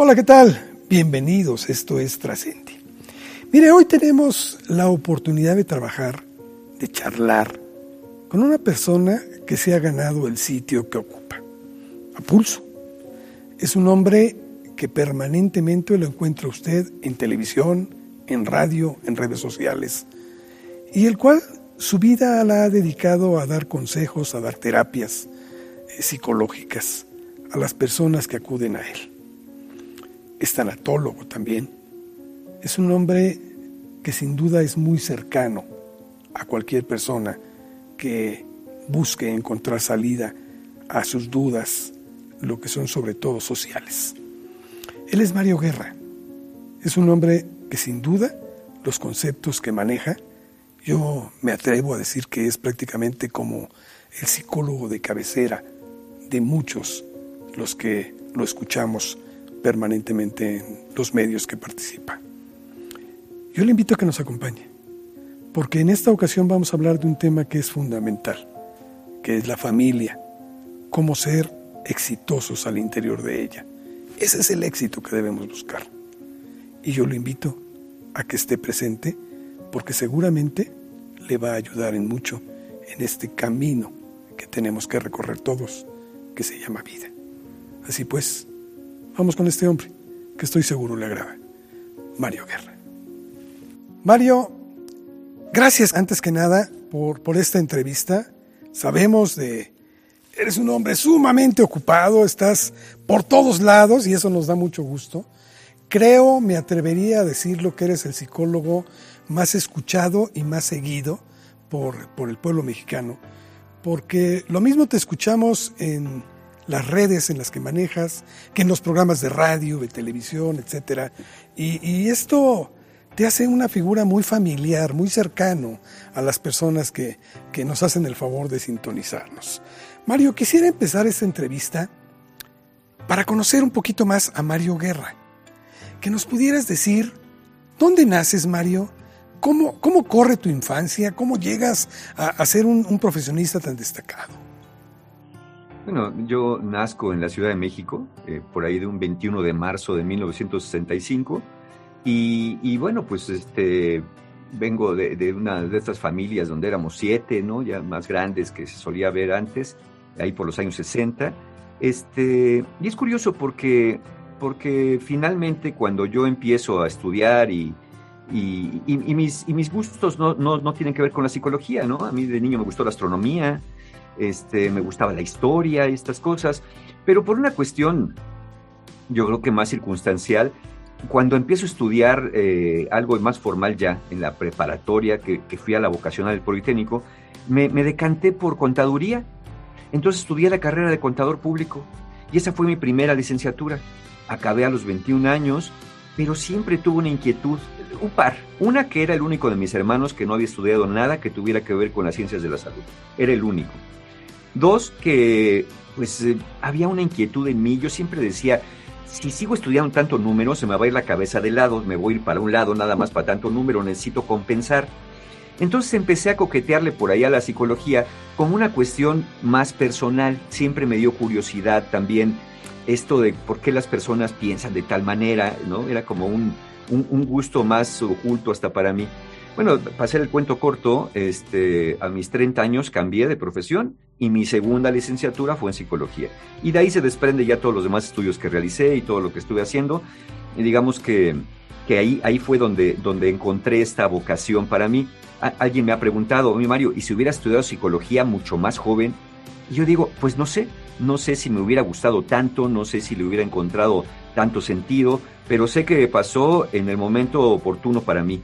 Hola, ¿qué tal? Bienvenidos, esto es Trascendi. Mire, hoy tenemos la oportunidad de trabajar, de charlar con una persona que se ha ganado el sitio que ocupa, a pulso. Es un hombre que permanentemente lo encuentra usted en televisión, en radio, en redes sociales, y el cual su vida la ha dedicado a dar consejos, a dar terapias eh, psicológicas a las personas que acuden a él. Es tanatólogo también. Es un hombre que sin duda es muy cercano a cualquier persona que busque encontrar salida a sus dudas, lo que son sobre todo sociales. Él es Mario Guerra. Es un hombre que sin duda los conceptos que maneja yo me atrevo a decir que es prácticamente como el psicólogo de cabecera de muchos los que lo escuchamos permanentemente en los medios que participa. Yo le invito a que nos acompañe, porque en esta ocasión vamos a hablar de un tema que es fundamental, que es la familia, cómo ser exitosos al interior de ella. Ese es el éxito que debemos buscar. Y yo lo invito a que esté presente, porque seguramente le va a ayudar en mucho en este camino que tenemos que recorrer todos, que se llama vida. Así pues, vamos con este hombre, que estoy seguro le agrada, Mario Guerra. Mario, gracias antes que nada por, por esta entrevista. Sabemos de... Eres un hombre sumamente ocupado, estás por todos lados y eso nos da mucho gusto. Creo, me atrevería a decirlo, que eres el psicólogo más escuchado y más seguido por, por el pueblo mexicano, porque lo mismo te escuchamos en las redes en las que manejas, que en los programas de radio, de televisión, etc. Y, y, esto te hace una figura muy familiar, muy cercano a las personas que, que nos hacen el favor de sintonizarnos. Mario, quisiera empezar esta entrevista para conocer un poquito más a Mario Guerra. Que nos pudieras decir, ¿dónde naces, Mario? ¿Cómo, ¿Cómo corre tu infancia? ¿Cómo llegas a, ser un, profesionista tan destacado? Bueno, yo nazco en la Ciudad de México, eh, por ahí de un 21 de marzo de 1965, y, y bueno, pues este, vengo de, una de estas familias donde éramos siete, ¿no? Ya más grandes que se solía ver antes, ahí por los años 60. Este, y es curioso porque, porque finalmente cuando yo empiezo a estudiar y, y, mis, y mis gustos no, no, no, tienen que ver con la psicología, ¿no? A mí de niño me gustó la astronomía, este, me gustaba la historia y estas cosas, pero por una cuestión, yo creo que más circunstancial, cuando empiezo a estudiar eh, algo más formal ya en la preparatoria, que, fui a la vocacional del Politécnico, me, me decanté por contaduría. Entonces estudié la carrera de contador público y esa fue mi primera licenciatura. Acabé a los 21 años, pero siempre tuve una inquietud un par. Una que era el único de mis hermanos que no había estudiado nada que tuviera que ver con las ciencias de la salud. Era el único. Dos, que pues eh, había una inquietud en mí. Yo siempre decía, si sigo estudiando tanto número, se me va a ir la cabeza de lado, me voy a ir para un lado nada más para tanto número, necesito compensar. Entonces empecé a coquetearle por ahí a la psicología como una cuestión más personal. Siempre me dio curiosidad también esto de por qué las personas piensan de tal manera, ¿no? Era como un, un, gusto más oculto hasta para mí. Bueno, pasé el cuento corto, este, a mis 30 años cambié de profesión y mi segunda licenciatura fue en psicología. Y de ahí se desprende ya todos los demás estudios que realicé y todo lo que estuve haciendo. Y digamos que, que ahí, ahí fue donde, donde encontré esta vocación para mí. alguien me ha preguntado, mi Mario, ¿y si hubiera estudiado psicología mucho más joven? Y yo digo, pues no sé, no sé si me hubiera gustado tanto, no sé si le hubiera encontrado tanto sentido, pero sé que pasó en el momento oportuno para mí,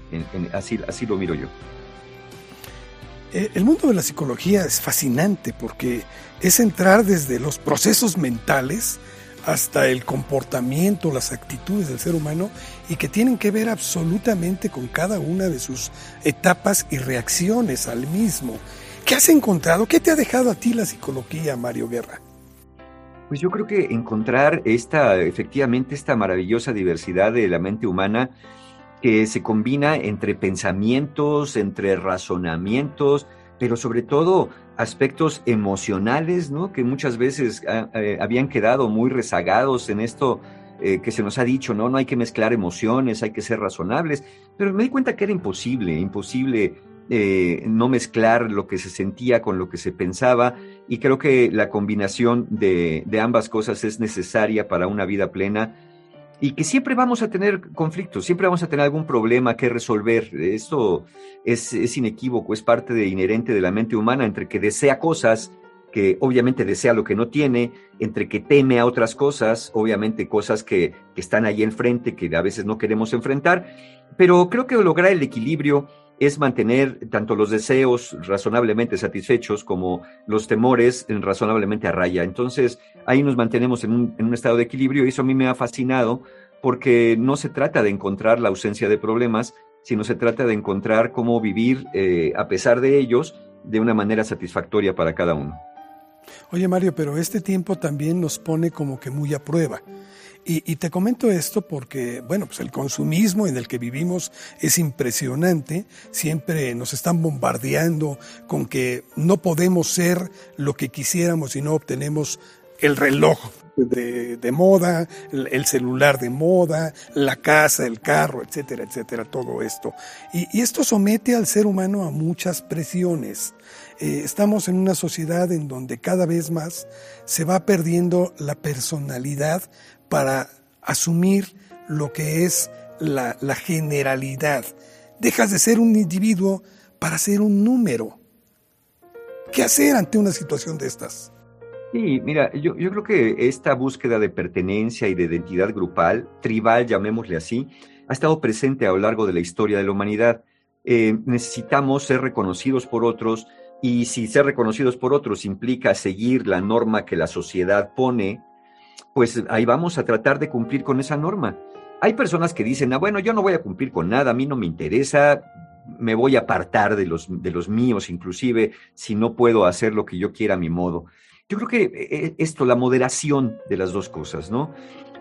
así, así lo miro yo. Eh, el mundo de la psicología es fascinante porque es entrar desde los procesos mentales hasta el comportamiento, las actitudes del ser humano y que tienen que ver absolutamente con cada una de sus etapas y reacciones al mismo. ¿Qué has encontrado? ¿Qué te ha dejado a ti la psicología, Mario Guerra? Pues yo creo que encontrar esta, efectivamente, esta maravillosa diversidad de la mente humana que se combina entre pensamientos, entre razonamientos, pero sobre todo aspectos emocionales, ¿no? Que muchas veces ah, eh, habían quedado muy rezagados en esto eh, que se nos ha dicho, ¿no? No hay que mezclar emociones, hay que ser razonables, pero me di cuenta que era imposible, imposible eh, no mezclar lo que se sentía con lo que se pensaba y creo que la combinación de, ambas cosas es necesaria para una vida plena y que siempre vamos a tener conflictos, siempre vamos a tener algún problema que resolver. Esto es, inequívoco, es parte de, inherente de la mente humana entre que desea cosas que obviamente desea lo que no tiene, entre que teme a otras cosas, obviamente cosas que, están ahí enfrente, que a veces no queremos enfrentar, pero creo que lograr el equilibrio es mantener tanto los deseos razonablemente satisfechos como los temores razonablemente a raya. Entonces, ahí nos mantenemos en un, estado de equilibrio y eso a mí me ha fascinado porque no se trata de encontrar la ausencia de problemas, sino se trata de encontrar cómo vivir eh, a pesar de ellos de una manera satisfactoria para cada uno. Oye Mario, pero este tiempo también nos pone como que muy a prueba. Y, te comento esto porque, bueno, pues el consumismo en el que vivimos es impresionante. Siempre nos están bombardeando con que no podemos ser lo que quisiéramos si no obtenemos el reloj de, moda, el, celular de moda, la casa, el carro, etcétera, etcétera, todo esto. y esto somete al ser humano a muchas presiones. Eh, estamos en una sociedad en donde cada vez más se va perdiendo la personalidad para asumir lo que es la, generalidad. Dejas de ser un individuo para ser un número. ¿Qué hacer ante una situación de estas? Sí, mira, yo, creo que esta búsqueda de pertenencia y de identidad grupal, tribal, llamémosle así, ha estado presente a lo largo de la historia de la humanidad. Eh, necesitamos ser reconocidos por otros, y si ser reconocidos por otros implica seguir la norma que la sociedad pone, pues ahí vamos a tratar de cumplir con esa norma. Hay personas que dicen, ah, bueno, yo no voy a cumplir con nada, a mí no me interesa, me voy a apartar de los, de los míos, inclusive si no puedo hacer lo que yo quiera a mi modo. Yo creo que eh, eh, esto, la moderación de las dos cosas, ¿no?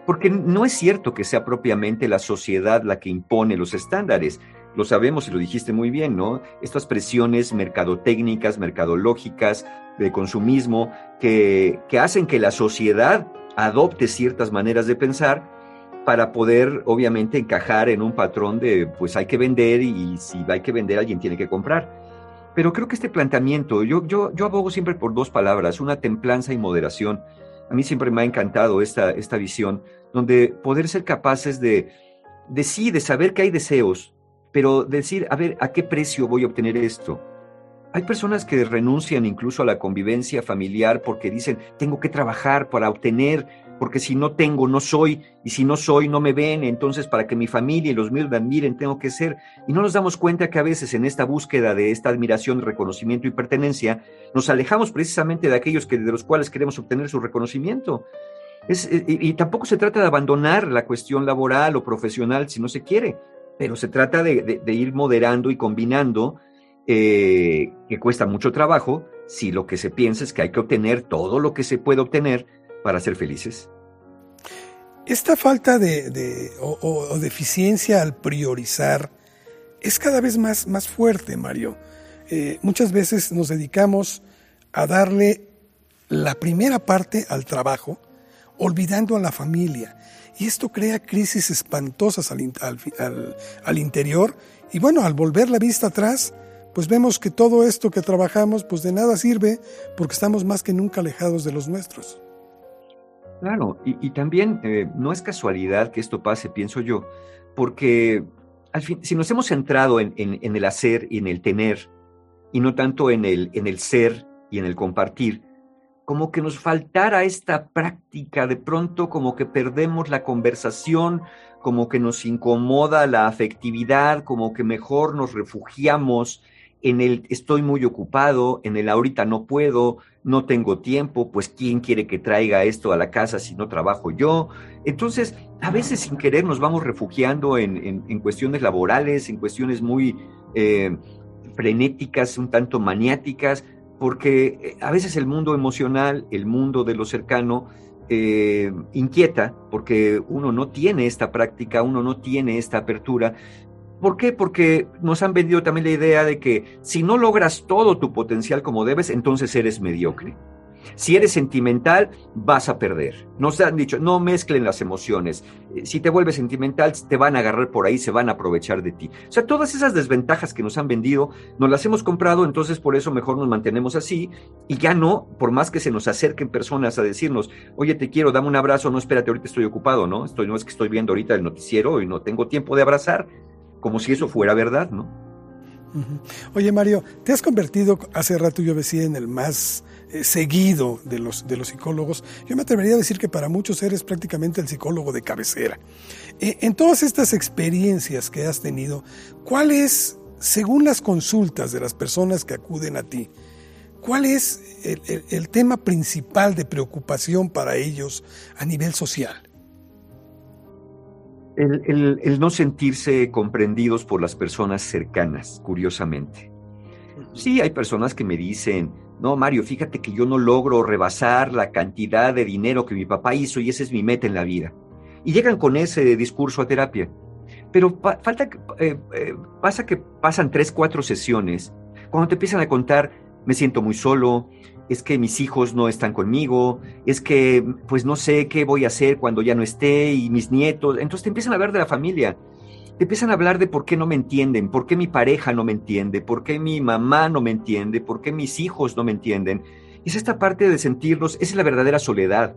Porque no es cierto que sea propiamente la sociedad la que impone los estándares lo sabemos y lo dijiste muy bien, ¿no? Estas presiones mercadotécnicas, mercadológicas, de consumismo, que, que hacen que la sociedad adopte ciertas maneras de pensar para poder, obviamente, encajar en un patrón de, pues hay que vender y si hay que vender, alguien tiene que comprar. Pero creo que este planteamiento, yo, yo, yo abogo siempre por dos palabras, una templanza y moderación. A mí siempre me ha encantado esta, esta visión, donde poder ser capaces de, de sí, de saber que hay deseos, pero decir, a ver, ¿a qué precio voy a obtener esto? Hay personas que renuncian incluso a la convivencia familiar porque dicen, tengo que trabajar para obtener, porque si no tengo, no soy, y si no soy, no me ven, entonces para que mi familia y los míos me admiren, tengo que ser. Y no nos damos cuenta que a veces en esta búsqueda de esta admiración, reconocimiento y pertenencia, nos alejamos precisamente de aquellos que, de los cuales queremos obtener su reconocimiento. y, y tampoco se trata de abandonar la cuestión laboral o profesional si no se quiere pero se trata de, ir moderando y combinando, eh, que cuesta mucho trabajo, si lo que se piensa es que hay que obtener todo lo que se puede obtener para ser felices. Esta falta de, o, deficiencia al priorizar es cada vez más, más fuerte, Mario. Eh, muchas veces nos dedicamos a darle la primera parte al trabajo, olvidando a la familia. Y esto crea crisis espantosas al, al, interior. Y bueno, al volver la vista atrás, pues vemos que todo esto que trabajamos, pues de nada sirve porque estamos más que nunca alejados de los nuestros. Claro, y, también eh, no es casualidad que esto pase, pienso yo, porque al fin, si nos hemos centrado en, en, el hacer y en el tener, y no tanto en el, en el ser y en el compartir, como que nos faltara esta práctica, de pronto como que perdemos la conversación, como que nos incomoda la afectividad, como que mejor nos refugiamos en el estoy muy ocupado, en el ahorita no puedo, no tengo tiempo, pues quién quiere que traiga esto a la casa si no trabajo yo. Entonces, a veces sin querer nos vamos refugiando en, en, cuestiones laborales, en cuestiones muy eh, frenéticas, un tanto maniáticas, porque eh, a veces el mundo emocional, el mundo de lo cercano, eh, inquieta, porque uno no tiene esta práctica, uno no tiene esta apertura. ¿Por qué? Porque nos han vendido también la idea de que si no logras todo tu potencial como debes, entonces eres mediocre. Si eres sentimental, vas a perder. Nos han dicho, no mezclen las emociones. Eh, si te vuelves sentimental, te van a agarrar por ahí, se van a aprovechar de ti. O sea, todas esas desventajas que nos han vendido, nos las hemos comprado, entonces por eso mejor nos mantenemos así y ya no, por más que se nos acerquen personas a decirnos, oye, te quiero, dame un abrazo, no, espérate, ahorita estoy ocupado, ¿no? Estoy, no es que estoy viendo ahorita el noticiero y no tengo tiempo de abrazar, como si eso fuera verdad, ¿no? Oye, Mario, te has convertido, hace rato yo decía, en el más eh, seguido de los, de los psicólogos. Yo me atrevería a decir que para muchos eres prácticamente el psicólogo de cabecera. Eh, en todas estas experiencias que has tenido, ¿cuál es, según las consultas de las personas que acuden a ti, cuál es el tema principal de preocupación para ellos a nivel social? El, no sentirse comprendidos por las personas cercanas, curiosamente. Sí, hay personas que me dicen, no, Mario, fíjate que yo no logro rebasar la cantidad de dinero que mi papá hizo y esa es mi meta en la vida. Y llegan con ese discurso a terapia. Pero falta, eh, eh, pasa que pasan tres, cuatro sesiones, cuando te empiezan a contar, me siento muy solo, es que mis hijos no están conmigo, es que pues no sé qué voy a hacer cuando ya no esté y mis nietos. Entonces te empiezan a hablar de la familia, te empiezan a hablar de por qué no me entienden, por qué mi pareja no me entiende, por qué mi mamá no me entiende, por qué mis hijos no me entienden. Es esta parte de sentirlos, esa es la verdadera soledad.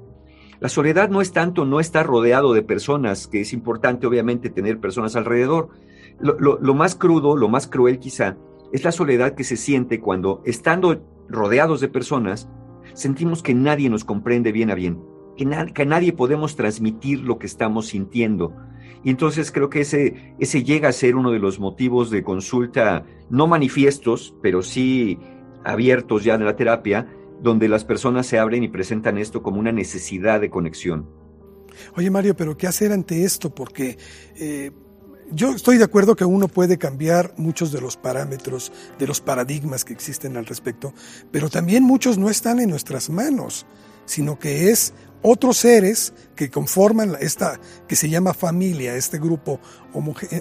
La soledad no es tanto no estar rodeado de personas, que es importante obviamente tener personas alrededor. Lo más crudo, lo más cruel quizá, es la soledad que se siente cuando, estando rodeados de personas, sentimos que nadie nos comprende bien a bien, que, a nadie podemos transmitir lo que estamos sintiendo. Y entonces creo que ese, ese llega a ser uno de los motivos de consulta, no manifiestos, pero sí abiertos ya en la terapia, donde las personas se abren y presentan esto como una necesidad de conexión. Oye Mario, pero ¿qué hacer ante esto? Porque eh, yo estoy de acuerdo que uno puede cambiar muchos de los parámetros, de los paradigmas que existen al respecto, pero también muchos no están en nuestras manos, sino que es otros seres que conforman esta que se llama familia, este grupo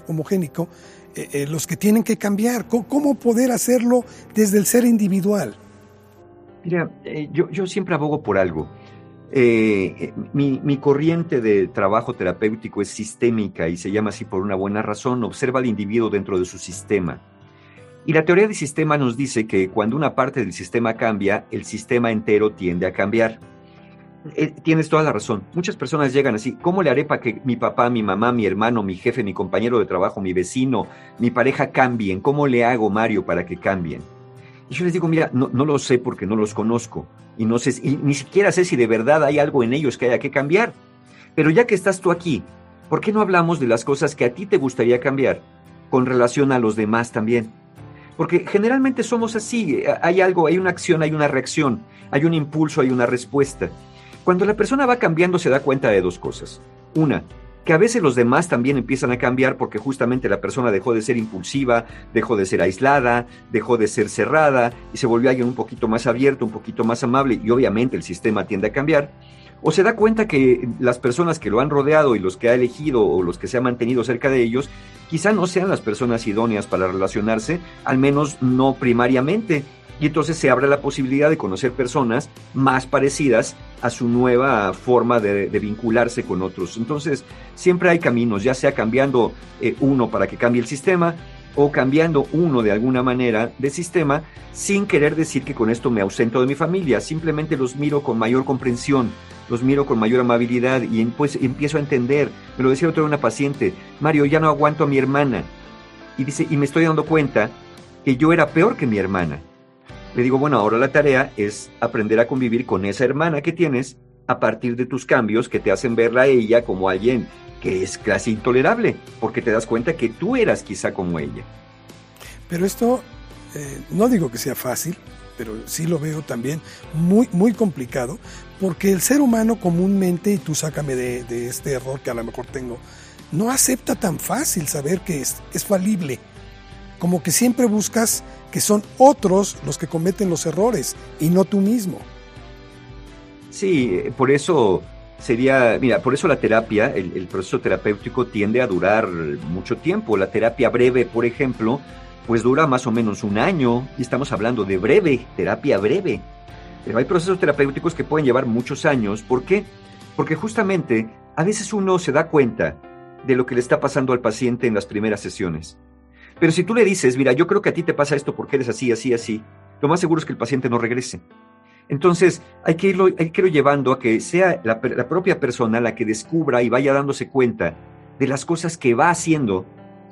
homogénico, eh, eh, los que tienen que cambiar. ¿Cómo, poder hacerlo desde el ser individual? Mira, eh, yo, yo siempre abogo por algo. Eh, mi, corriente de trabajo terapéutico es sistémica y se llama así por una buena razón. Observa al individuo dentro de su sistema. Y la teoría del sistema nos dice que cuando una parte del sistema cambia, el sistema entero tiende a cambiar. Eh, tienes toda la razón. Muchas personas llegan así. ¿Cómo le haré para que mi papá, mi mamá, mi hermano, mi jefe, mi compañero de trabajo, mi vecino, mi pareja cambien? ¿Cómo le hago, Mario, para que cambien? Y yo les digo, mira, no lo sé porque no los conozco y no sé, y ni siquiera sé si de verdad hay algo en ellos que haya que cambiar. Pero ya que estás tú aquí, ¿por qué no hablamos de las cosas que a ti te gustaría cambiar con relación a los demás también? Porque generalmente somos así, hay algo, hay una acción, hay una reacción, hay un impulso, hay una respuesta. Cuando la persona va cambiando se da cuenta de dos cosas. Una, que a veces los demás también empiezan a cambiar porque justamente la persona dejó de ser impulsiva, dejó de ser aislada, dejó de ser cerrada y se volvió alguien un poquito más abierto, un poquito más amable y obviamente el sistema tiende a cambiar. O se da cuenta que las personas que lo han rodeado y los que ha elegido o los que se ha mantenido cerca de ellos, quizá no sean las personas idóneas para relacionarse, al menos no primariamente, y entonces se abre la posibilidad de conocer personas más parecidas a su nueva forma de, vincularse con otros. Entonces, siempre hay caminos, ya sea cambiando eh, uno para que cambie el sistema o cambiando uno de alguna manera de sistema sin querer decir que con esto me ausento de mi familia, simplemente los miro con mayor comprensión, los miro con mayor amabilidad y pues empiezo a entender. Me lo decía otra una paciente, Mario, ya no aguanto a mi hermana. Y dice, y me estoy dando cuenta que yo era peor que mi hermana le digo, bueno, ahora la tarea es aprender a convivir con esa hermana que tienes a partir de tus cambios que te hacen verla a ella como alguien que es casi intolerable, porque te das cuenta que tú eras quizá como ella. Pero esto, eh, no digo que sea fácil, pero sí lo veo también muy, muy complicado, porque el ser humano comúnmente, y tú sácame de, este error que a lo mejor tengo, no acepta tan fácil saber que es, es falible. Como que siempre buscas que son otros los que cometen los errores y no tú mismo. Sí, por eso sería, mira, por eso la terapia, el, proceso terapéutico tiende a durar mucho tiempo. La terapia breve, por ejemplo, pues dura más o menos un año y estamos hablando de breve, terapia breve. Pero hay procesos terapéuticos que pueden llevar muchos años. ¿Por qué? Porque justamente a veces uno se da cuenta de lo que le está pasando al paciente en las primeras sesiones. Pero si tú le dices, mira, yo creo que a ti te pasa esto porque eres así, así, así, lo más seguro es que el paciente no regrese. Entonces, hay que irlo, hay que irlo llevando a que sea la, la, propia persona la que descubra y vaya dándose cuenta de las cosas que va haciendo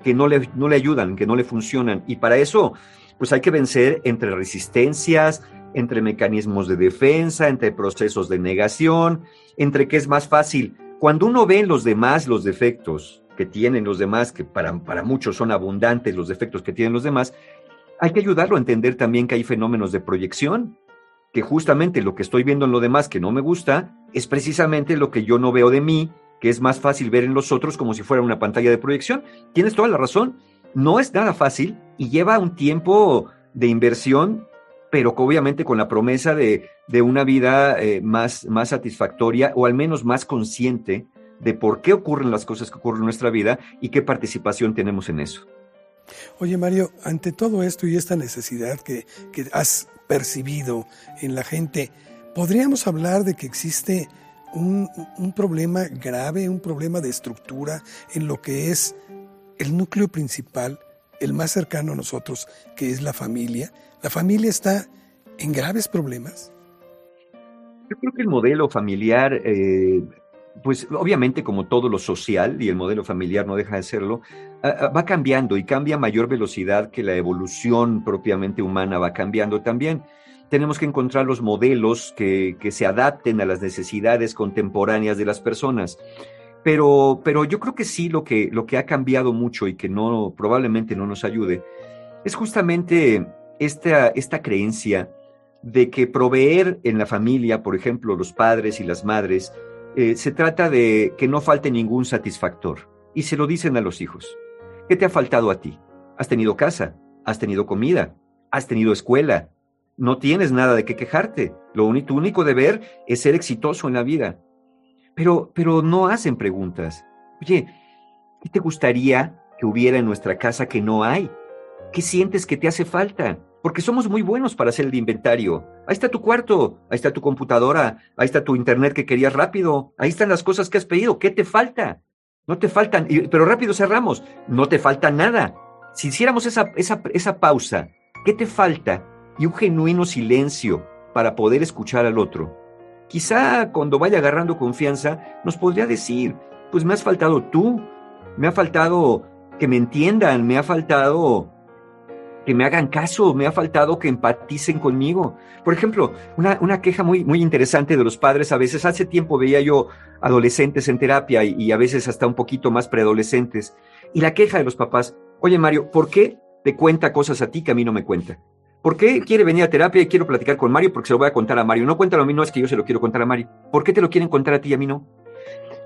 que no le, no le ayudan, que no le funcionan. Y para eso, pues hay que vencer entre resistencias, entre mecanismos de defensa, entre procesos de negación, entre qué es más fácil. Cuando uno ve en los demás los defectos que tienen los demás, que para, para muchos son abundantes los defectos que tienen los demás, hay que ayudarlo a entender también que hay fenómenos de proyección, que justamente lo que estoy viendo en lo demás que no me gusta es precisamente lo que yo no veo de mí, que es más fácil ver en los otros como si fuera una pantalla de proyección. Tienes toda la razón, no es nada fácil y lleva un tiempo de inversión, pero obviamente con la promesa de, de una vida eh, más, más satisfactoria o al menos más consciente de por qué ocurren las cosas que ocurren en nuestra vida y qué participación tenemos en eso. Oye Mario, ante todo esto y esta necesidad que, que has percibido en la gente, ¿podríamos hablar de que existe un, un, problema grave, un problema de estructura en lo que es el núcleo principal, el más cercano a nosotros, que es la familia? ¿La familia está en graves problemas? Yo creo que el modelo familiar eh, pues obviamente como todo lo social, y el modelo familiar no deja de serlo, va cambiando y cambia a mayor velocidad que la evolución propiamente humana va cambiando también. Tenemos que encontrar los modelos que, que se adapten a las necesidades contemporáneas de las personas. Pero, pero yo creo que sí lo que, lo que ha cambiado mucho y que no, probablemente no nos ayude, es justamente esta, esta creencia de que proveer en la familia, por ejemplo, los padres y las madres, eh, se trata de que no falte ningún satisfactor. Y se lo dicen a los hijos. ¿Qué te ha faltado a ti? ¿Has tenido casa? ¿Has tenido comida? ¿Has tenido escuela? No tienes nada de qué quejarte. Lo único, tu único deber es ser exitoso en la vida. Pero, pero no hacen preguntas. Oye, ¿qué te gustaría que hubiera en nuestra casa que no hay? ¿Qué sientes que te hace falta? Porque somos muy buenos para hacer el inventario. Ahí está tu cuarto, ahí está tu computadora, ahí está tu internet que querías rápido, ahí están las cosas que has pedido, ¿qué te falta? No te faltan, pero rápido cerramos, no te falta nada. Si hiciéramos esa, esa, esa pausa, ¿qué te falta? Y un genuino silencio para poder escuchar al otro. Quizá cuando vaya agarrando confianza nos podría decir, pues me has faltado tú, me ha faltado que me entiendan, me ha faltado que me hagan caso, me ha faltado que empaticen conmigo. Por ejemplo, una, una, queja muy, muy interesante de los padres a veces, hace tiempo veía yo adolescentes en terapia y, a veces hasta un poquito más preadolescentes, y la queja de los papás, oye Mario, ¿por qué te cuenta cosas a ti que a mí no me cuenta? ¿Por qué quiere venir a terapia y quiero platicar con Mario porque se lo voy a contar a Mario? No cuéntalo a mí, no es que yo se lo quiero contar a Mario. ¿Por qué te lo quieren contar a ti y a mí no?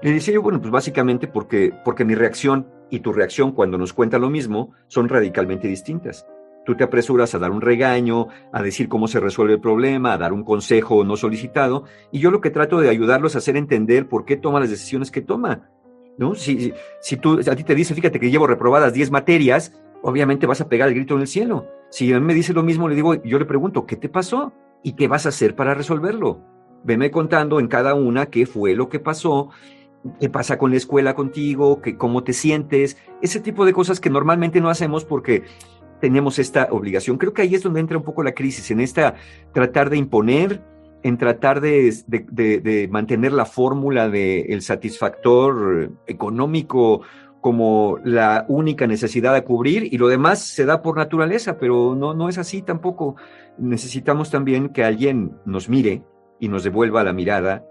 Le decía yo, bueno, pues básicamente porque, porque mi reacción y tu reacción cuando nos cuenta lo mismo son radicalmente distintas. Tú te apresuras a dar un regaño, a decir cómo se resuelve el problema, a dar un consejo no solicitado, y yo lo que trato de ayudarlos a hacer entender por qué toma las decisiones que toma. ¿no? Si, si tú, a ti te dice, fíjate que llevo reprobadas 10 materias, obviamente vas a pegar el grito en el cielo. Si a mí me dice lo mismo, le digo, yo le pregunto, ¿qué te pasó? ¿Y qué vas a hacer para resolverlo? Veme contando en cada una qué fue lo que pasó, qué pasa con la escuela contigo, que, cómo te sientes, ese tipo de cosas que normalmente no hacemos porque tenemos esta obligación. Creo que ahí es donde entra un poco la crisis, en esta tratar de imponer, en tratar de, de, mantener la fórmula del satisfactor económico como la única necesidad a cubrir y lo demás se da por naturaleza, pero no, no es así tampoco. Necesitamos también que alguien nos mire y nos devuelva la mirada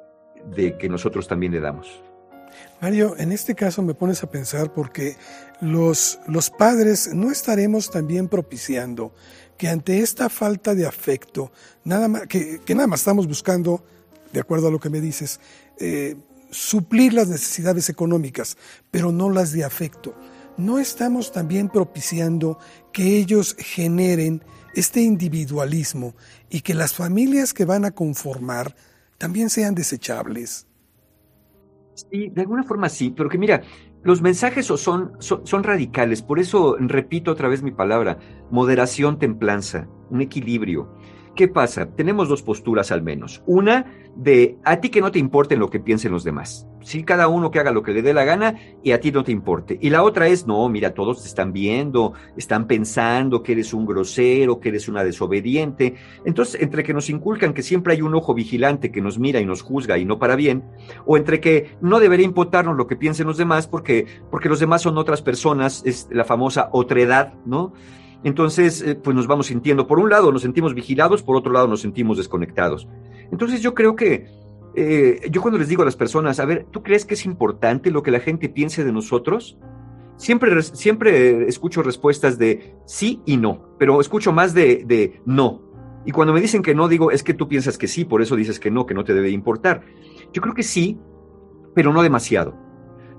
de que nosotros también le damos. Mario, en este caso me pones a pensar porque los, los padres no estaremos también propiciando que ante esta falta de afecto, nada más, que, que nada más estamos buscando, de acuerdo a lo que me dices, eh, suplir las necesidades económicas, pero no las de afecto. No estamos también propiciando que ellos generen este individualismo y que las familias que van a conformar también sean desechables. Sí, de alguna forma sí, pero que mira, los mensajes son, son, son, radicales, por eso repito otra vez mi palabra, moderación, templanza, un equilibrio. ¿Qué pasa? Tenemos dos posturas al menos. Una de a ti que no te importe lo que piensen los demás. Sí, cada uno que haga lo que le dé la gana y a ti no te importe. Y la otra es, no, mira, todos te están viendo, están pensando que eres un grosero, que eres una desobediente. Entonces, entre que nos inculcan que siempre hay un ojo vigilante que nos mira y nos juzga y no para bien, o entre que no debería importarnos lo que piensen los demás porque, porque los demás son otras personas, es la famosa otredad, ¿no? Entonces, eh, pues nos vamos sintiendo, por un lado nos sentimos vigilados, por otro lado nos sentimos desconectados. Entonces yo creo que eh, yo cuando les digo a las personas, a ver, ¿tú crees que es importante lo que la gente piense de nosotros? Siempre, siempre escucho respuestas de sí y no, pero escucho más de, de no. Y cuando me dicen que no, digo, es que tú piensas que sí, por eso dices que no, que no te debe importar. Yo creo que sí, pero no demasiado.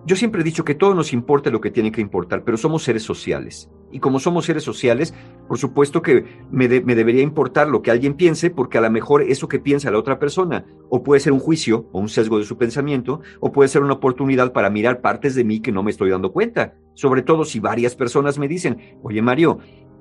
Yo siempre he dicho que todo nos importa lo que tiene que importar, pero somos seres sociales. Y como somos seres sociales, por supuesto que me, debería importar lo que alguien piense, porque a lo mejor eso que piensa la otra persona, o puede ser un juicio o un sesgo de su pensamiento, o puede ser una oportunidad para mirar partes de mí que no me estoy dando cuenta. Sobre todo si varias personas me dicen, oye Mario,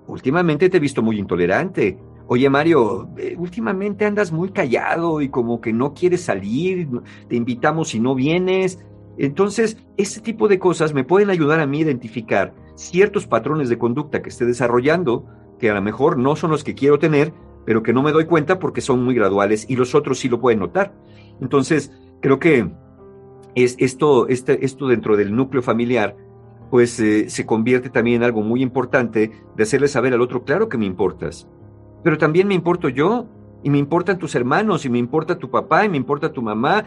últimamente te he visto muy intolerante. Oye Mario, eh, últimamente andas muy callado y como que no quieres salir, te invitamos y no vienes. Entonces, ese tipo de cosas me pueden ayudar a mí a identificar ciertos patrones de conducta que esté desarrollando, que a lo mejor no son los que quiero tener, pero que no me doy cuenta porque son muy graduales y los otros sí lo pueden notar. Entonces, creo que es esto, este, esto dentro del núcleo familiar, pues eh, se convierte también en algo muy importante de hacerle saber al otro, claro que me importas, pero también me importo yo, y me importan tus hermanos, y me importa tu papá, y me importa tu mamá,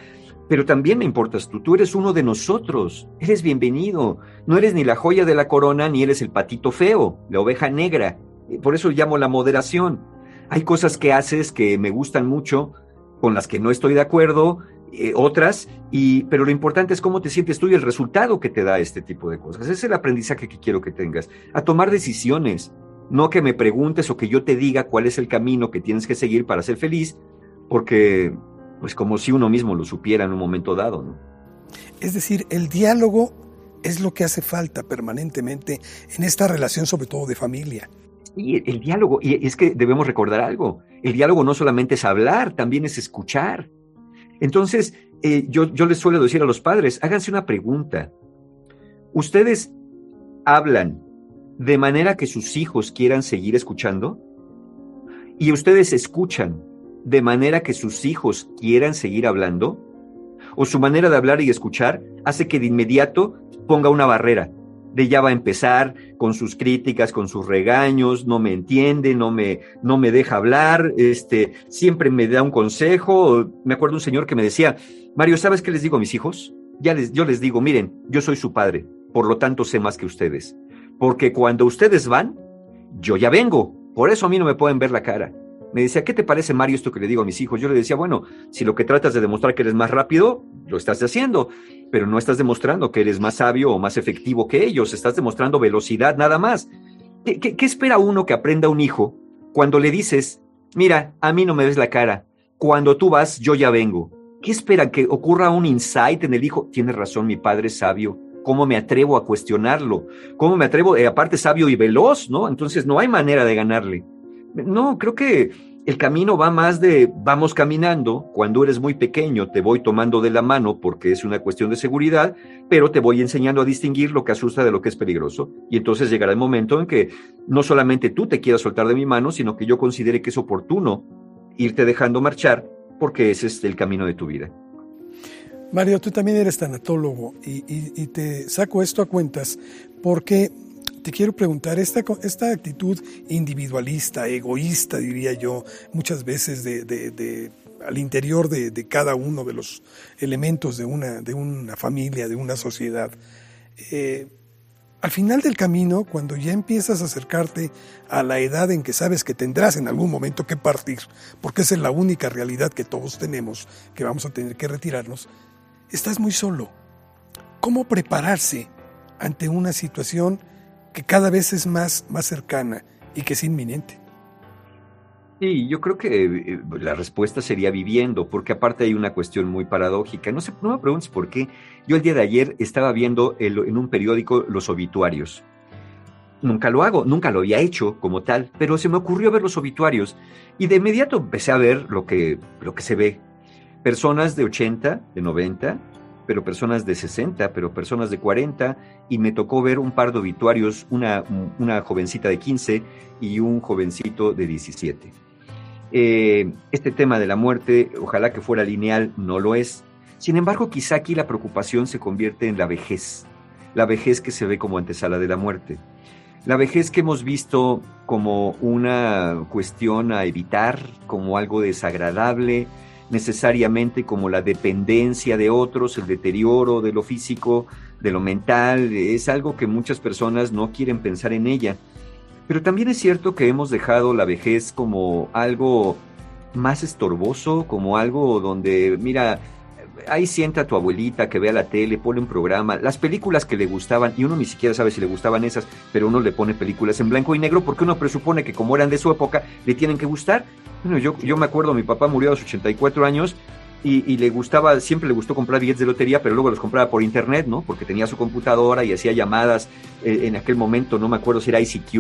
pero también me importas tú, tú eres uno de nosotros, eres bienvenido, no eres ni la joya de la corona, ni eres el patito feo, la oveja negra, por eso llamo la moderación. Hay cosas que haces que me gustan mucho, con las que no estoy de acuerdo, eh, otras, y, pero lo importante es cómo te sientes tú y el resultado que te da este tipo de cosas. Es el aprendizaje que quiero que tengas, a tomar decisiones, no que me preguntes o que yo te diga cuál es el camino que tienes que seguir para ser feliz, porque pues como si uno mismo lo supiera en un momento dado, ¿no? Es decir, el diálogo es lo que hace falta permanentemente en esta relación, sobre todo de familia. Sí, el diálogo, y es que debemos recordar algo, el diálogo no solamente es hablar, también es escuchar. Entonces, eh, yo, yo les suelo decir a los padres, háganse una pregunta. ¿Ustedes hablan de manera que sus hijos quieran seguir escuchando? ¿Y ustedes escuchan de manera que sus hijos quieran seguir hablando? ¿O su manera de hablar y escuchar hace que de inmediato ponga una barrera? De ya va a empezar con sus críticas, con sus regaños, no me entiende, no me, no me deja hablar, este, siempre me da un consejo. Me acuerdo un señor que me decía, Mario, ¿sabes qué les digo a mis hijos? Ya les, yo les digo, miren, yo soy su padre, por lo tanto sé más que ustedes. Porque cuando ustedes van, yo ya vengo. Por eso a mí no me pueden ver la cara me decía, ¿qué te parece, Mario, esto que le digo a mis hijos? Yo le decía, bueno, si lo que tratas de demostrar que eres más rápido, lo estás haciendo, pero no estás demostrando que eres más sabio o más efectivo que ellos, estás demostrando velocidad nada más. ¿Qué, qué, espera uno que aprenda un hijo cuando le dices, mira, a mí no me ves la cara, cuando tú vas, yo ya vengo? ¿Qué espera que ocurra un insight en el hijo? Tienes razón, mi padre es sabio. ¿Cómo me atrevo a cuestionarlo? ¿Cómo me atrevo? Eh, aparte, sabio y veloz, ¿no? Entonces no hay manera de ganarle. No, creo que el camino va más de vamos caminando, cuando eres muy pequeño te voy tomando de la mano porque es una cuestión de seguridad, pero te voy enseñando a distinguir lo que asusta de lo que es peligroso. Y entonces llegará el momento en que no solamente tú te quieras soltar de mi mano, sino que yo considere que es oportuno irte dejando marchar porque ese es el camino de tu vida. Mario, tú también eres tanatólogo y, y te saco esto a cuentas porque te quiero preguntar, esta, esta actitud individualista, egoísta, diría yo, muchas veces de, al interior de, cada uno de los elementos de una, de una familia, de una sociedad, eh, al final del camino, cuando ya empiezas a acercarte a la edad en que sabes que tendrás en algún momento que partir, porque esa es la única realidad que todos tenemos, que vamos a tener que retirarnos, estás muy solo. ¿Cómo prepararse ante una situación que cada vez es más, más cercana y que es inminente. Sí, yo creo que eh, la respuesta sería viviendo, porque aparte hay una cuestión muy paradójica. No, sé, no me preguntes por qué. Yo el día de ayer estaba viendo en un periódico los obituarios nunca lo hago, nunca lo había hecho como tal, pero se me ocurrió ver los obituarios y de inmediato empecé a ver lo que, lo que se ve. Personas de 80, de 90, pero personas de 60, pero personas de 40, y me tocó ver un par de obituarios, una, jovencita de 15 y un jovencito de 17. Eh, este tema de la muerte, ojalá que fuera lineal, no lo es. Sin embargo, quizá aquí la preocupación se convierte en la vejez, la vejez que se ve como antesala de la muerte. La vejez que hemos visto como una cuestión a evitar, como algo desagradable, necesariamente como la dependencia de otros, el deterioro de lo físico, de lo mental, es algo que muchas personas no quieren pensar en ella. Pero también es cierto que hemos dejado la vejez como algo más estorboso, como algo donde, mira, ahí sienta a tu abuelita que vea la tele, pone un programa, las películas que le gustaban, y uno ni siquiera sabe si le gustaban esas, pero uno le pone películas en blanco y negro porque uno presupone que como eran de su época, le tienen que gustar. Bueno, yo, yo me acuerdo, mi papá murió a los 84 años y, le gustaba, siempre le gustó comprar billetes de lotería, pero luego los compraba por internet, ¿no? Porque tenía su computadora y hacía llamadas eh, en aquel momento, no me acuerdo si era ICQ,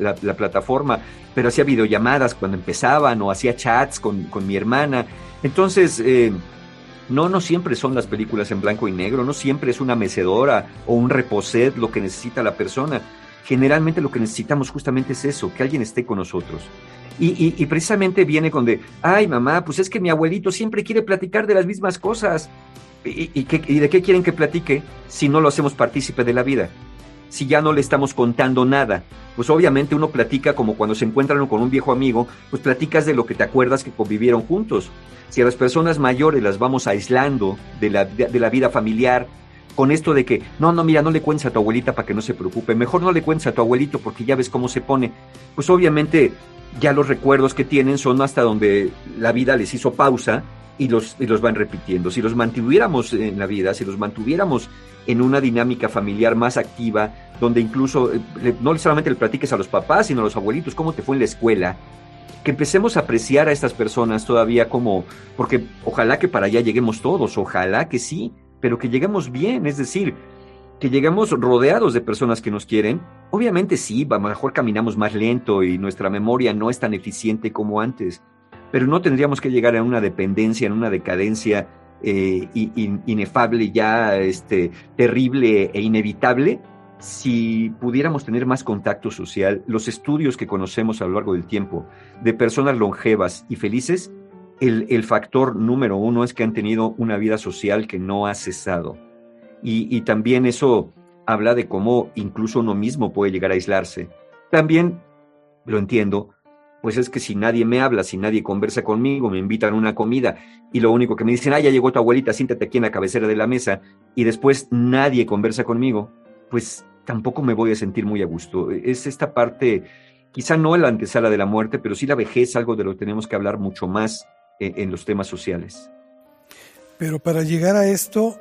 la, la, plataforma, pero hacía videollamadas cuando empezaban o hacía chats con, con mi hermana. Entonces, eh, no, no siempre son las películas en blanco y negro, no siempre es una mecedora o un reposet lo que necesita la persona. Generalmente lo que necesitamos justamente es eso, que alguien esté con nosotros. Y, precisamente viene con de, ay mamá, pues es que mi abuelito siempre quiere platicar de las mismas cosas. ¿Y, y de qué quieren que platique si no lo hacemos partícipe de la vida? Si ya no le estamos contando nada? Pues obviamente uno platica como cuando se encuentran con un viejo amigo, pues platicas de lo que te acuerdas que convivieron juntos. Si a las personas mayores las vamos aislando de la, la vida familiar, con esto de que, no, no, mira, no le cuentes a tu abuelita para que no se preocupe, mejor no le cuentes a tu abuelito porque ya ves cómo se pone, pues obviamente ya los recuerdos que tienen son hasta donde la vida les hizo pausa y los, y los van repitiendo. Si los mantuviéramos en la vida, si los mantuviéramos en una dinámica familiar más activa, donde incluso eh, no solamente le platiques a los papás, sino a los abuelitos cómo te fue en la escuela, que empecemos a apreciar a estas personas todavía como, porque ojalá que para allá lleguemos todos, ojalá que sí, pero que lleguemos bien, es decir, que lleguemos rodeados de personas que nos quieren. Obviamente sí, a lo mejor caminamos más lento y nuestra memoria no es tan eficiente como antes, pero no tendríamos que llegar a una dependencia, en una decadencia eh, inefable, ya este, terrible e inevitable, si pudiéramos tener más contacto social, los estudios que conocemos a lo largo del tiempo de personas longevas y felices, el, factor número uno es que han tenido una vida social que no ha cesado. Y, y también eso habla de cómo incluso uno mismo puede llegar a aislarse. También lo entiendo, pues es que si nadie me habla, si nadie conversa conmigo, me invitan a una comida y lo único que me dicen, ah, ya llegó tu abuelita, siéntate aquí en la cabecera de la mesa y después nadie conversa conmigo, pues tampoco me voy a sentir muy a gusto. Es esta parte, quizá no la antesala de la muerte, pero sí la vejez, algo de lo que tenemos que hablar mucho más en, en los temas sociales. Pero para llegar a esto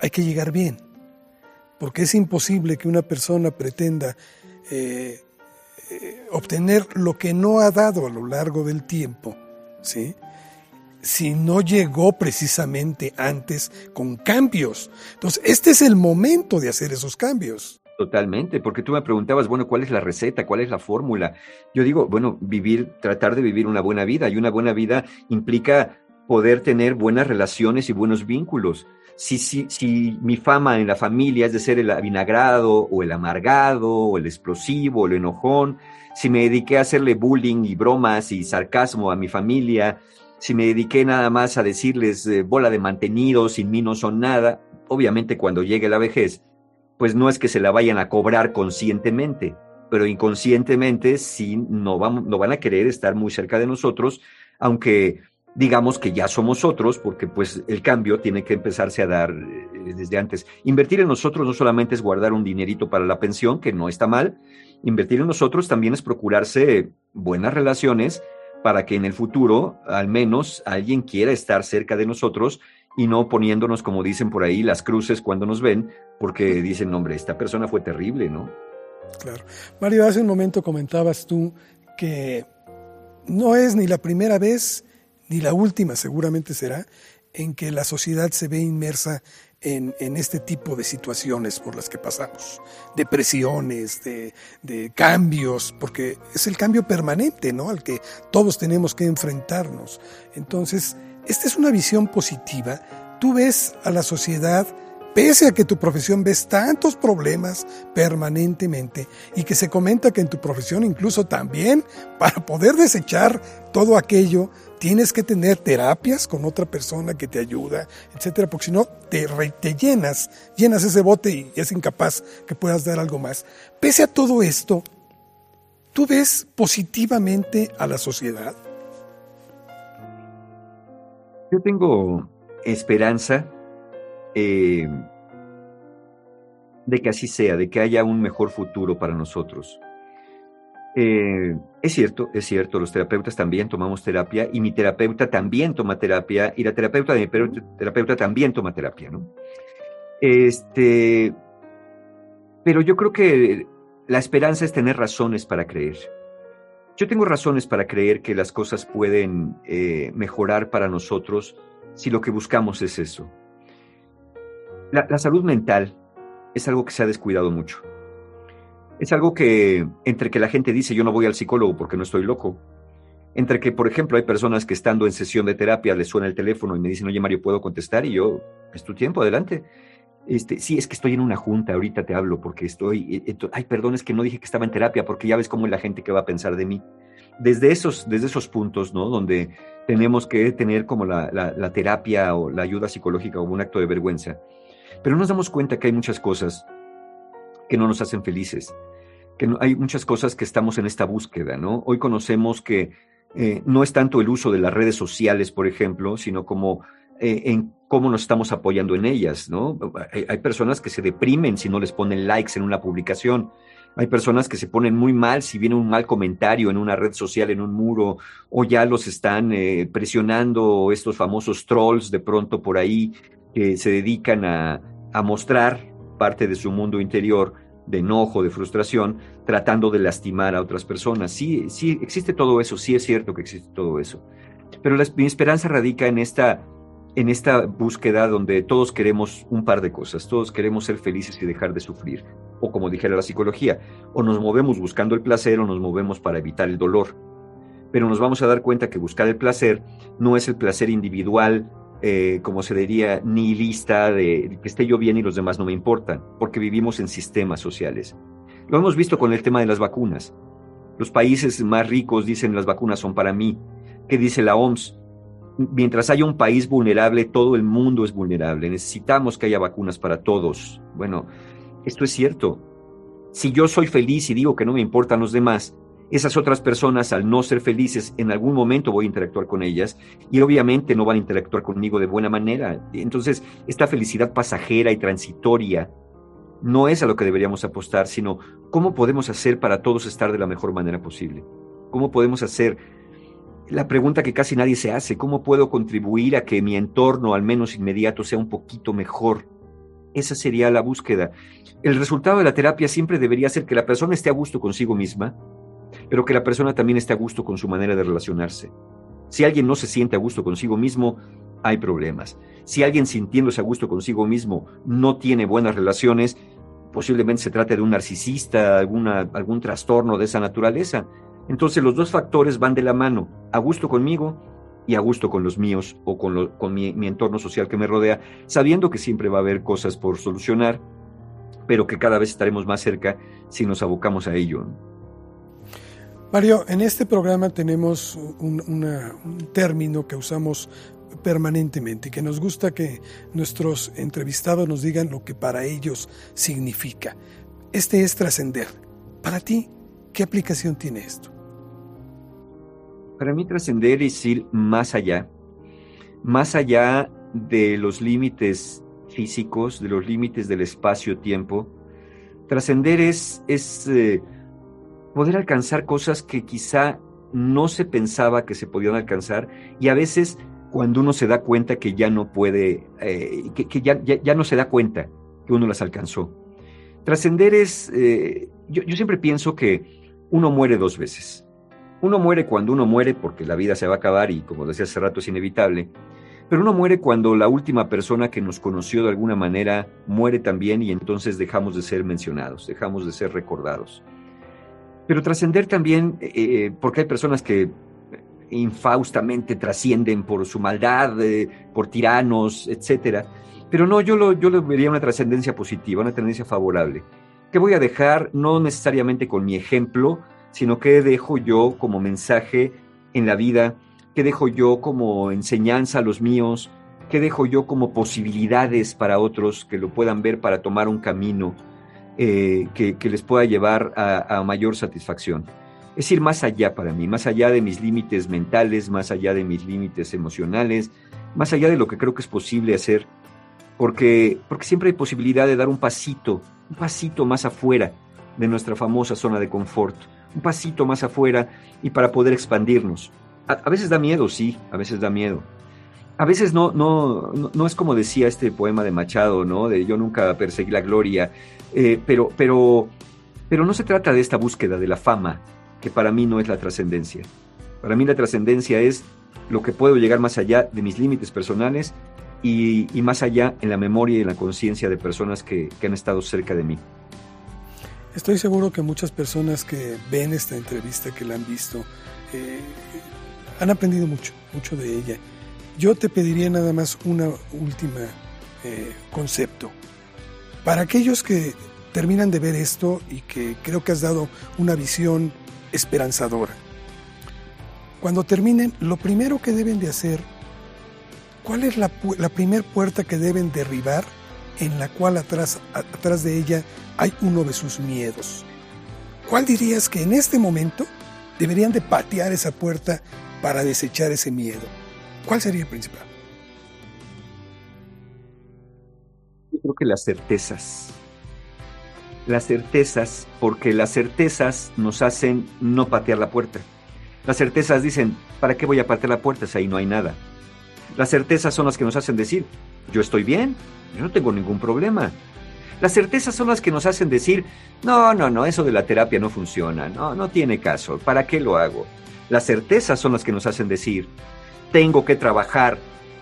hay que llegar bien, porque es imposible que una persona pretenda eh, eh, obtener lo que no ha dado a lo largo del tiempo, ¿sí? si no llegó precisamente antes con cambios. Entonces, este es el momento de hacer esos cambios. Totalmente, porque tú me preguntabas, bueno, ¿cuál es la receta? ¿Cuál es la fórmula? Yo digo, bueno, vivir, tratar de vivir una buena vida y una buena vida implica poder tener buenas relaciones y buenos vínculos. Si, si, si mi fama en la familia es de ser el avinagrado o el amargado o el explosivo o el enojón, si me dediqué a hacerle bullying y bromas y sarcasmo a mi familia, si me dediqué nada más a decirles eh, bola de mantenidos, sin mí no son nada, obviamente cuando llegue la vejez, pues no es que se la vayan a cobrar conscientemente, pero inconscientemente sí no, vamos, no van a querer estar muy cerca de nosotros, aunque digamos que ya somos otros, porque pues el cambio tiene que empezarse a dar eh, desde antes. Invertir en nosotros no solamente es guardar un dinerito para la pensión, que no está mal, invertir en nosotros también es procurarse buenas relaciones para que en el futuro al menos alguien quiera estar cerca de nosotros y no poniéndonos, como dicen por ahí, las cruces cuando nos ven, porque dicen, hombre, esta persona fue terrible, ¿no? Claro. Mario, hace un momento comentabas tú que no es ni la primera vez ni la última seguramente será, en que la sociedad se ve inmersa en, este tipo de situaciones por las que pasamos, depresiones, de, de, cambios, porque es el cambio permanente, ¿no? Al que todos tenemos que enfrentarnos. Entonces, esta es una visión positiva. Tú ves a la sociedad pese a que tu profesión ves tantos problemas permanentemente y que se comenta que en tu profesión incluso también para poder desechar todo aquello tienes que tener terapias con otra persona que te ayuda, etcétera, porque si no te, te llenas, llenas ese bote y es incapaz que puedas dar algo más. Pese a todo esto, ¿tú ves positivamente a la sociedad? Yo tengo esperanza eh, de que así sea, de que haya un mejor futuro para nosotros. Eh, es cierto, es cierto, los terapeutas también tomamos terapia y mi terapeuta también toma terapia y la terapeuta de mi terapeuta también toma terapia, ¿no? Este, pero yo creo que la esperanza es tener razones para creer. Yo tengo razones para creer que las cosas pueden eh, mejorar para nosotros si lo que buscamos es eso. La, salud mental es algo que se ha descuidado mucho. Es algo que, entre que la gente dice yo no voy al psicólogo porque no estoy loco, entre que, por ejemplo, hay personas que estando en sesión de terapia les suena el teléfono y me dicen, oye Mario, ¿puedo contestar? Y yo, es tu tiempo, adelante. Este, sí, es que estoy en una junta, ahorita te hablo porque estoy, eh, ay, perdón, es que no dije que estaba en terapia porque ya ves cómo es la gente que va a pensar de mí. Desde esos, desde esos puntos, ¿no? Donde tenemos que tener como la, la terapia o la ayuda psicológica como un acto de vergüenza pero nos damos cuenta que hay muchas cosas que no nos hacen felices, que hay muchas cosas que estamos en esta búsqueda, ¿no? Hoy conocemos que eh, no es tanto el uso de las redes sociales, por ejemplo, sino como eh, en cómo nos estamos apoyando en ellas, ¿no? Hay, hay, personas que se deprimen si no les ponen likes en una publicación. Hay personas que se ponen muy mal si viene un mal comentario en una red social, en un muro, o ya los están eh, presionando estos famosos trolls de pronto por ahí que se dedican a, mostrar parte de su mundo interior de enojo, de frustración, tratando de lastimar a otras personas. Sí, sí, existe todo eso, sí es cierto que existe todo eso. Pero mi esperanza radica en esta, en esta búsqueda donde todos queremos un par de cosas, todos queremos ser felices y dejar de sufrir. O como dijera la psicología, o nos movemos buscando el placer o nos movemos para evitar el dolor. Pero nos vamos a dar cuenta que buscar el placer no es el placer individual eh, como se diría, nihilista de que esté yo bien y los demás no me importan, porque vivimos en sistemas sociales. Lo hemos visto con el tema de las vacunas. Los países más ricos dicen las vacunas son para mí. ¿Qué dice la OMS? Mientras haya un país vulnerable, todo el mundo es vulnerable. Necesitamos que haya vacunas para todos. Bueno, esto es cierto. Si yo soy feliz y digo que no me importan los demás, esas otras personas, al no ser felices, en algún momento voy a interactuar con ellas y obviamente no van a interactuar conmigo de buena manera. Entonces, esta felicidad pasajera y transitoria no es a lo que deberíamos apostar, sino cómo podemos hacer para todos estar de la mejor manera posible. ¿Cómo podemos hacer la pregunta que casi nadie se hace, ¿cómo puedo contribuir a que mi entorno, al menos inmediato, sea un poquito mejor? Esa sería la búsqueda. El resultado de la terapia siempre debería ser que la persona esté a gusto consigo misma, pero que la persona también esté a gusto con su manera de relacionarse. Si alguien no se siente a gusto consigo mismo, hay problemas. Si alguien sintiéndose a gusto consigo mismo no tiene buenas relaciones, posiblemente se trate de un narcisista, alguna, algún trastorno de esa naturaleza. Entonces los dos factores van de la mano, a gusto conmigo y a gusto con los míos o con, con mi, mi entorno social que me rodea, sabiendo que siempre va a haber cosas por solucionar, pero que cada vez estaremos más cerca si nos abocamos a ello. Mario, en este programa tenemos un, término que usamos permanentemente y que nos gusta que nuestros entrevistados nos digan lo que para ellos significa. Este es trascender. Para ti, ¿qué aplicación tiene esto? Para mí trascender es ir más allá, más allá de los límites físicos, de los límites del espacio-tiempo. Trascender es, es eh, poder alcanzar cosas que quizá no se pensaba que se podían alcanzar y a veces cuando uno se da cuenta que ya no puede, eh, que, ya, ya, no se da cuenta que uno las alcanzó. Trascender es, eh, yo, yo siempre pienso que uno muere dos veces. Uno muere cuando uno muere porque la vida se va a acabar y como decía hace rato es inevitable. Pero uno muere cuando la última persona que nos conoció de alguna manera muere también y entonces dejamos de ser mencionados, dejamos de ser recordados. Pero trascender también, eh, eh, porque hay personas que infaustamente trascienden por su maldad, eh, por tiranos, etcétera. Pero no, yo lo, yo lo vería una trascendencia positiva, una tendencia favorable. ¿Qué voy a dejar? No necesariamente con mi ejemplo, sino que dejo yo como mensaje en la vida ¿Qué dejo yo como enseñanza a los míos? ¿Qué dejo yo como posibilidades para otros que lo puedan ver para tomar un camino eh, que, les pueda llevar a, mayor satisfacción? Es ir más allá para mí, más allá de mis límites mentales, más allá de mis límites emocionales, más allá de lo que creo que es posible hacer, porque, porque siempre hay posibilidad de dar un pasito, un pasito más afuera de nuestra famosa zona de confort, un pasito más afuera y para poder expandirnos a, veces da miedo, sí, a veces da miedo. A veces no, no, no, es como decía este poema de Machado, ¿no? De yo nunca perseguí la gloria, eh, pero, pero, pero no se trata de esta búsqueda de la fama, que para mí no es la trascendencia. Para mí la trascendencia es lo que puedo llegar más allá de mis límites personales y, más allá en la memoria y en la conciencia de personas que, han estado cerca de mí. Estoy seguro que muchas personas que ven esta entrevista, que la han visto, eh, han aprendido mucho, mucho de ella. Yo te pediría nada más una última eh, concepto. Para aquellos que terminan de ver esto y que creo que has dado una visión esperanzadora. Cuando terminen, lo primero que deben de hacer, ¿cuál es la, primera puerta que deben derribar en la cual atrás, atrás de ella hay uno de sus miedos? ¿Cuál dirías que en este momento deberían de patear esa puerta para desechar ese miedo? ¿Cuál sería el principal? Las certezas. Las certezas, porque las certezas nos hacen no patear la puerta. Las certezas dicen, ¿para qué voy a patear la puerta si ahí no hay nada? Las certezas son las que nos hacen decir, yo estoy bien, yo no tengo ningún problema. Las certezas son las que nos hacen decir, no, no, no, eso de la terapia no funciona, no, no tiene caso, ¿para qué lo hago? Las certezas son las que nos hacen decir, tengo que trabajar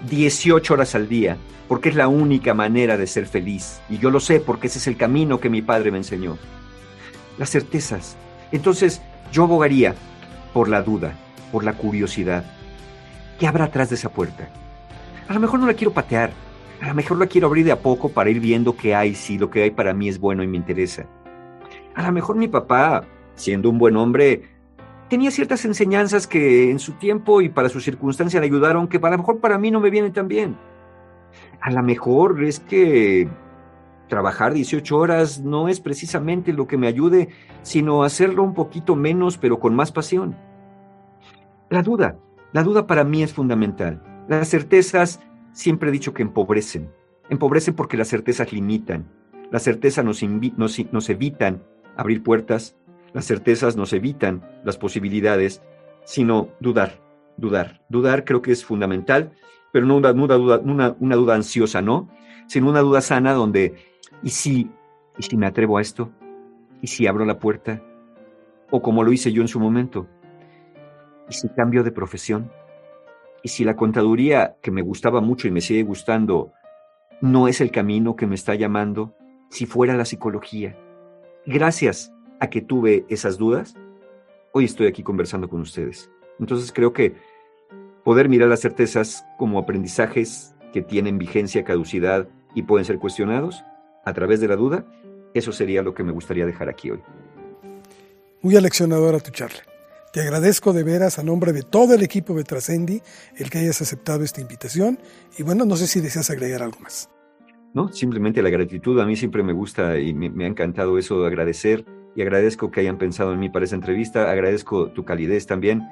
18 horas al día, porque es la única manera de ser feliz. Y yo lo sé porque ese es el camino que mi padre me enseñó. Las certezas. Entonces, yo abogaría por la duda, por la curiosidad. ¿Qué habrá atrás de esa puerta? A lo mejor no la quiero patear, a lo mejor la quiero abrir de a poco para ir viendo qué hay, si lo que hay para mí es bueno y me interesa. A lo mejor mi papá, siendo un buen hombre, tenía ciertas enseñanzas que en su tiempo y para su circunstancia le ayudaron, que a lo mejor para mí no me vienen tan bien. A lo mejor es que trabajar 18 horas no es precisamente lo que me ayude, sino hacerlo un poquito menos, pero con más pasión. La duda, la duda para mí es fundamental. Las certezas siempre he dicho que empobrecen. Empobrecen porque las certezas limitan. Nos, nos, nos evitan abrir puertas, las certezas nos evitan las posibilidades, sino dudar, dudar. Dudar creo que es fundamental, pero no una, duda, una, duda ansiosa, ¿no? Sino una duda sana donde, ¿y si, ¿y si me atrevo a esto? ¿Y si abro la puerta? O como lo hice yo en su momento, ¿y si cambio de profesión? ¿Y si la contaduría, que me gustaba mucho y me sigue gustando, no es el camino que me está llamando? Si fuera la psicología. Gracias a que tuve esas dudas, hoy estoy aquí conversando con ustedes. Entonces creo que poder mirar las certezas como aprendizajes que tienen vigencia, caducidad y pueden ser cuestionados a través de la duda, eso sería lo que me gustaría dejar aquí hoy. Muy aleccionadora tu charla. Te agradezco de veras a nombre de todo el equipo de Trascendi el que hayas aceptado esta invitación y bueno, no sé si deseas agregar algo más. No, simplemente la gratitud. A mí siempre me gusta y me, me ha encantado eso de agradecer y agradezco que hayan pensado en mí para esa entrevista. Agradezco tu calidez también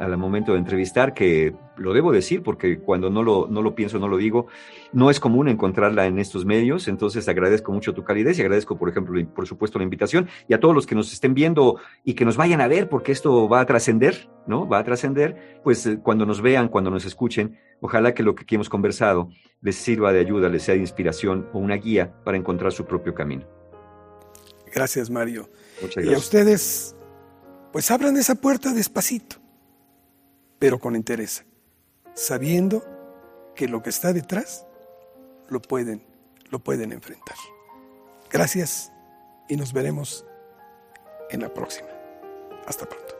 al momento de entrevistar, que lo debo decir porque cuando no lo, no lo pienso, no lo digo. No es común encontrarla en estos medios, entonces agradezco mucho tu calidez y agradezco, por ejemplo, por supuesto, la invitación y a todos los que nos estén viendo y que nos vayan a ver, porque esto va a trascender, ¿no? Va a trascender, pues eh, cuando nos vean, cuando nos escuchen, ojalá que lo que aquí hemos conversado les sirva de ayuda, les sea de inspiración o una guía para encontrar su propio camino. Gracias, Mario. Y a ustedes, pues abran esa puerta despacito, pero con interés, sabiendo que lo que está detrás lo pueden, lo pueden enfrentar. Gracias y nos veremos en la próxima. Hasta pronto.